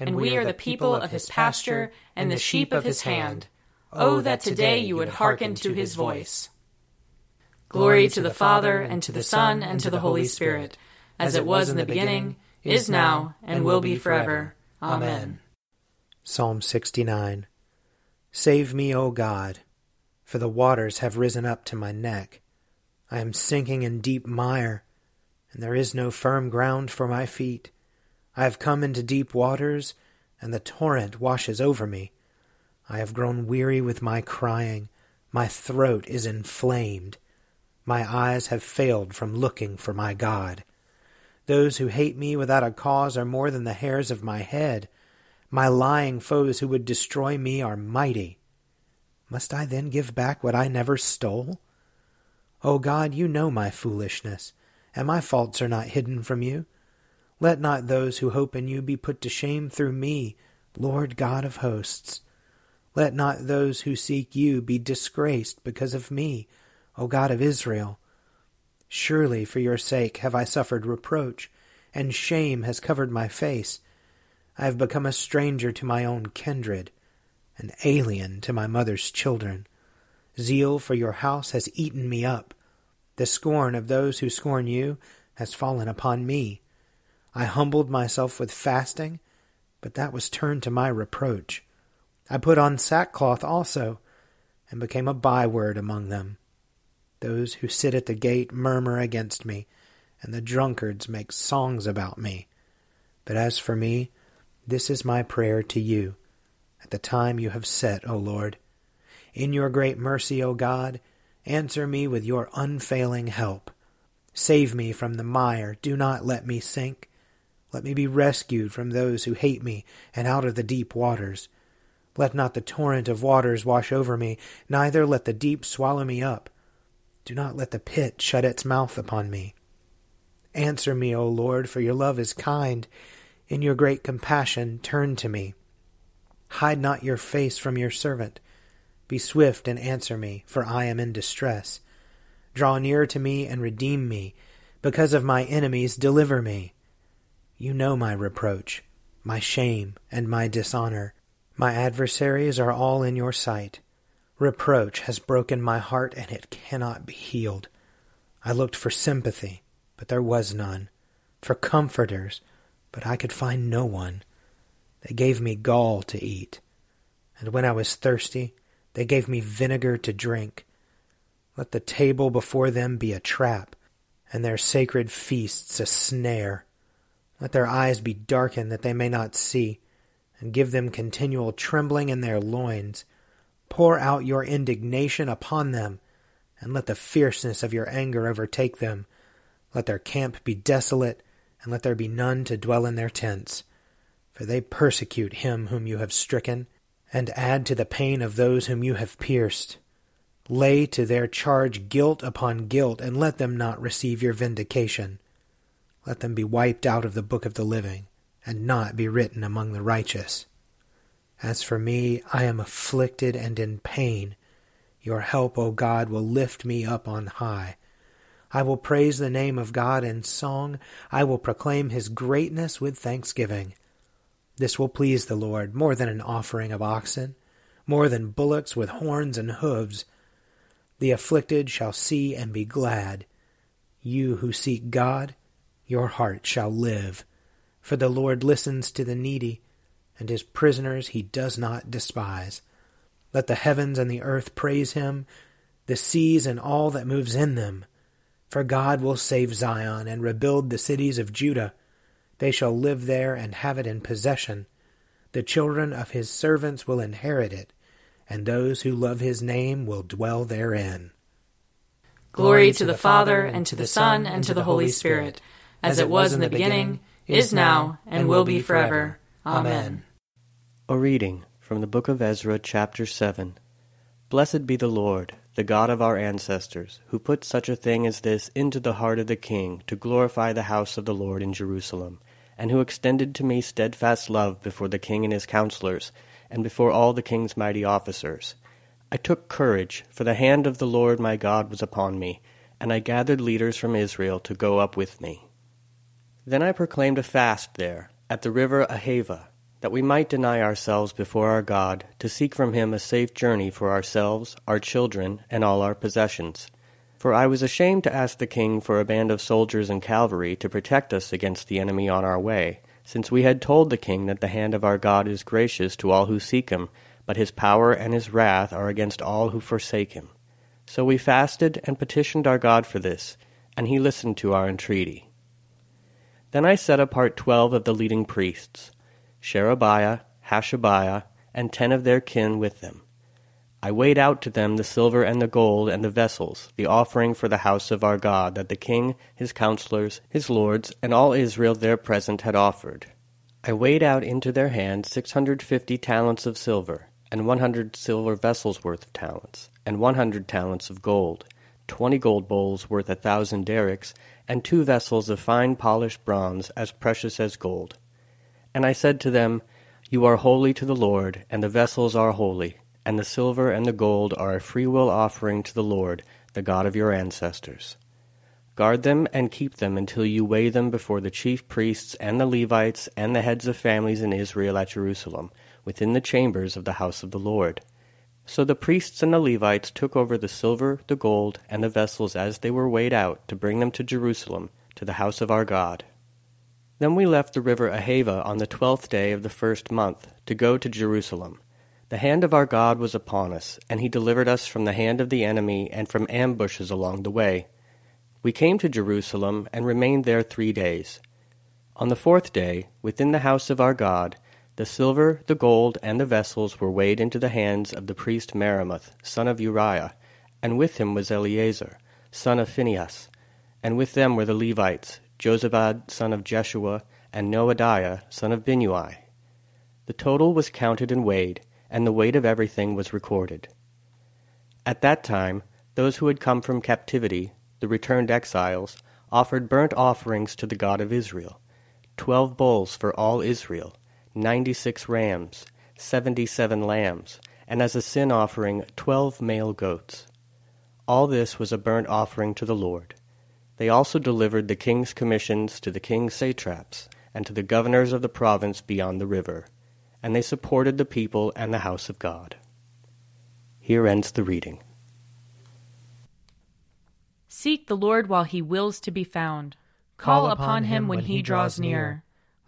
and we are the people of his pasture and the sheep of his hand. Oh, oh, that today you would hearken to his voice. Glory to the Father, and to the Son, and to the Holy Spirit, as it was in the beginning, is now, and will be forever. Amen. Psalm 69 Save me, O God, for the waters have risen up to my neck. I am sinking in deep mire, and there is no firm ground for my feet. I have come into deep waters, and the torrent washes over me. I have grown weary with my crying. My throat is inflamed. My eyes have failed from looking for my God. Those who hate me without a cause are more than the hairs of my head. My lying foes who would destroy me are mighty. Must I then give back what I never stole? O God, you know my foolishness, and my faults are not hidden from you. Let not those who hope in you be put to shame through me, Lord God of hosts. Let not those who seek you be disgraced because of me, O God of Israel. Surely for your sake have I suffered reproach, and shame has covered my face. I have become a stranger to my own kindred, an alien to my mother's children. Zeal for your house has eaten me up. The scorn of those who scorn you has fallen upon me. I humbled myself with fasting, but that was turned to my reproach. I put on sackcloth also, and became a byword among them. Those who sit at the gate murmur against me, and the drunkards make songs about me. But as for me, this is my prayer to you at the time you have set, O Lord. In your great mercy, O God, answer me with your unfailing help. Save me from the mire, do not let me sink. Let me be rescued from those who hate me and out of the deep waters. Let not the torrent of waters wash over me, neither let the deep swallow me up. Do not let the pit shut its mouth upon me. Answer me, O Lord, for your love is kind. In your great compassion, turn to me. Hide not your face from your servant. Be swift and answer me, for I am in distress. Draw near to me and redeem me. Because of my enemies, deliver me. You know my reproach, my shame, and my dishonor. My adversaries are all in your sight. Reproach has broken my heart, and it cannot be healed. I looked for sympathy, but there was none, for comforters, but I could find no one. They gave me gall to eat, and when I was thirsty, they gave me vinegar to drink. Let the table before them be a trap, and their sacred feasts a snare. Let their eyes be darkened that they may not see, and give them continual trembling in their loins. Pour out your indignation upon them, and let the fierceness of your anger overtake them. Let their camp be desolate, and let there be none to dwell in their tents. For they persecute him whom you have stricken, and add to the pain of those whom you have pierced. Lay to their charge guilt upon guilt, and let them not receive your vindication. Let them be wiped out of the book of the living, and not be written among the righteous. As for me, I am afflicted and in pain. Your help, O God, will lift me up on high. I will praise the name of God in song. I will proclaim his greatness with thanksgiving. This will please the Lord more than an offering of oxen, more than bullocks with horns and hoofs. The afflicted shall see and be glad. You who seek God, your heart shall live. For the Lord listens to the needy and his prisoners he does not despise. Let the heavens and the earth praise him, the seas and all that moves in them. For God will save Zion and rebuild the cities of Judah. They shall live there and have it in possession. The children of his servants will inherit it, and those who love his name will dwell therein. Glory to the Father, and to the Son, and to the Holy Spirit, as it was in the beginning, is now, and will be forever. Amen. A reading from the book of Ezra, chapter 7. Blessed be the Lord, the God of our ancestors, who put such a thing as this into the heart of the king to glorify the house of the Lord in Jerusalem, and who extended to me steadfast love before the king and his counselors, and before all the king's mighty officers. I took courage, for the hand of the Lord my God was upon me, and I gathered leaders from Israel to go up with me. Then I proclaimed a fast there, at the river Ahava, that we might deny ourselves before our God, to seek from him a safe journey for ourselves, our children, and all our possessions. For I was ashamed to ask the king for a band of soldiers and cavalry to protect us against the enemy on our way, since we had told the king that the hand of our God is gracious to all who seek him, but his power and his wrath are against all who forsake him. So we fasted and petitioned our God for this, and he listened to our entreaty. Then I set apart twelve of the leading priests, Sherebiah, Hashabiah, and ten of their kin with them. I weighed out to them the silver and the gold and the vessels, the offering for the house of our God, that the king, his counselors, his lords, and all Israel there present had offered. I weighed out into their hands six hundred fifty talents of silver, and one hundred silver vessels worth of talents, and one hundred talents of gold, twenty gold bowls worth a thousand darics, and two vessels of fine polished bronze, as precious as gold. And I said to them, You are holy to the Lord, and the vessels are holy, and the silver and the gold are a freewill offering to the Lord, the God of your ancestors. Guard them and keep them until you weigh them before the chief priests and the Levites and the heads of families in Israel at Jerusalem within the chambers of the house of the Lord. So the priests and the Levites took over the silver, the gold, and the vessels as they were weighed out to bring them to Jerusalem, to the house of our God. Then we left the river Ahava on the twelfth day of the first month to go to Jerusalem. The hand of our God was upon us, and he delivered us from the hand of the enemy and from ambushes along the way. We came to Jerusalem and remained there three days. On the fourth day, within the house of our God, the silver, the gold, and the vessels were weighed into the hands of the priest Meremoth, son of Uriah, and with him was Eleazar, son of Phinehas, and with them were the Levites, Jozabad, son of Jeshua, and Noadiah, son of Binnui. The total was counted and weighed, and the weight of everything was recorded. At that time, those who had come from captivity, the returned exiles, offered burnt offerings to the God of Israel, twelve bulls for all Israel, ninety six rams, seventy seven lambs, and as a sin offering twelve male goats. All this was a burnt offering to the Lord. They also delivered the king's commissions to the king's satraps and to the governors of the province beyond the river, and they supported the people and the house of God. Here ends the reading. Seek the Lord while he wills to be found. Call upon him when he draws near.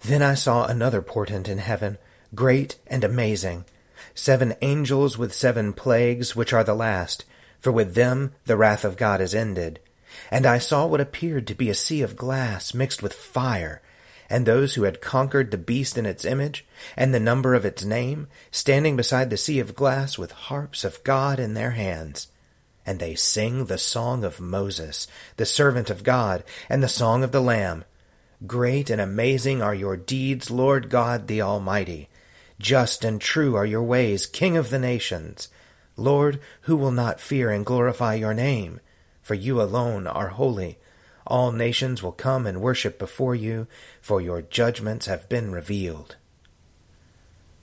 Then I saw another portent in heaven, great and amazing, seven angels with seven plagues, which are the last, for with them the wrath of God is ended. And I saw what appeared to be a sea of glass mixed with fire, and those who had conquered the beast and its image, and the number of its name, standing beside the sea of glass with harps of God in their hands. And they sing the song of Moses, the servant of God, and the song of the Lamb. Great and amazing are your deeds, Lord God the Almighty. Just and true are your ways, King of the nations. Lord, who will not fear and glorify your name? For you alone are holy. All nations will come and worship before you, for your judgments have been revealed.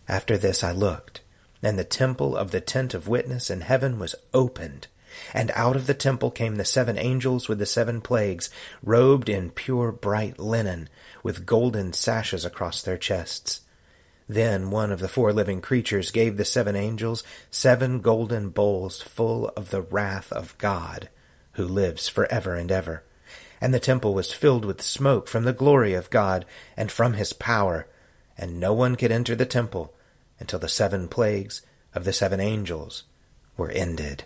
After this I looked, and the temple of the tent of witness in heaven was opened. And out of the temple came the seven angels with the seven plagues, robed in pure bright linen, with golden sashes across their chests. Then one of the four living creatures gave the seven angels seven golden bowls full of the wrath of God, who lives for ever and ever and the temple was filled with smoke from the glory of God and from his power, and no one could enter the temple until the seven plagues of the seven angels were ended.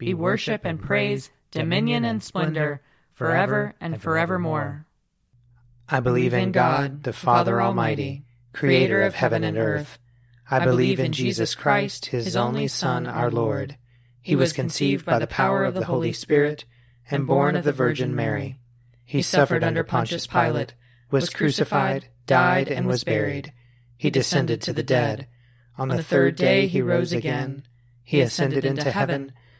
be worship and praise, dominion and splendor, forever and forevermore. I believe in God, the Father Almighty, creator of heaven and earth. I believe in Jesus Christ, his only Son, our Lord he was conceived by the power of the Holy Spirit and born of the Virgin Mary. He suffered under Pontius Pilate, was crucified, died, and was buried. He descended to the dead. On the third day he rose again. He ascended into heaven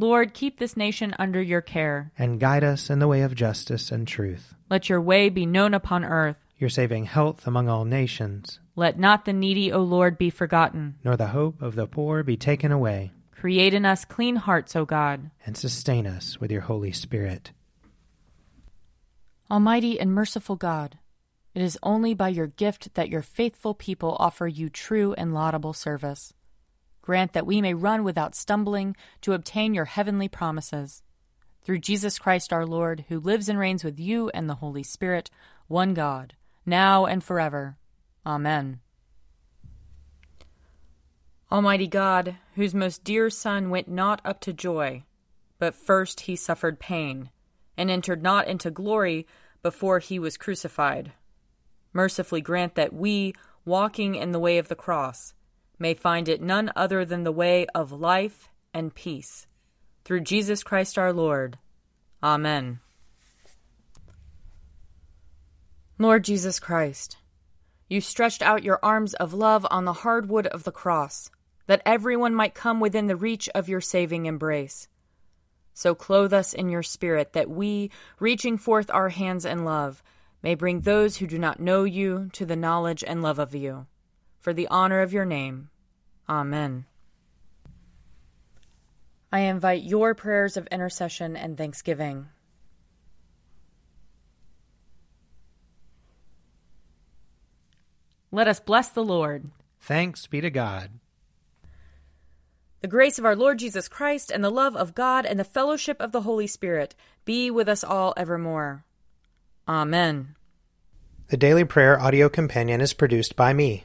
Lord, keep this nation under your care. And guide us in the way of justice and truth. Let your way be known upon earth. Your saving health among all nations. Let not the needy, O Lord, be forgotten. Nor the hope of the poor be taken away. Create in us clean hearts, O God. And sustain us with your Holy Spirit. Almighty and merciful God, it is only by your gift that your faithful people offer you true and laudable service. Grant that we may run without stumbling to obtain your heavenly promises. Through Jesus Christ our Lord, who lives and reigns with you and the Holy Spirit, one God, now and forever. Amen. Almighty God, whose most dear Son went not up to joy, but first he suffered pain, and entered not into glory before he was crucified, mercifully grant that we, walking in the way of the cross, may find it none other than the way of life and peace. Through Jesus Christ our Lord. Amen. Lord Jesus Christ, you stretched out your arms of love on the hard wood of the cross that everyone might come within the reach of your saving embrace. So clothe us in your spirit, that we, reaching forth our hands in love, may bring those who do not know you to the knowledge and love of you. For the honor of your name. Amen. I invite your prayers of intercession and thanksgiving. Let us bless the Lord. Thanks be to God. The grace of our Lord Jesus Christ and the love of God and the fellowship of the Holy Spirit be with us all evermore. Amen. The Daily Prayer audio companion is produced by me,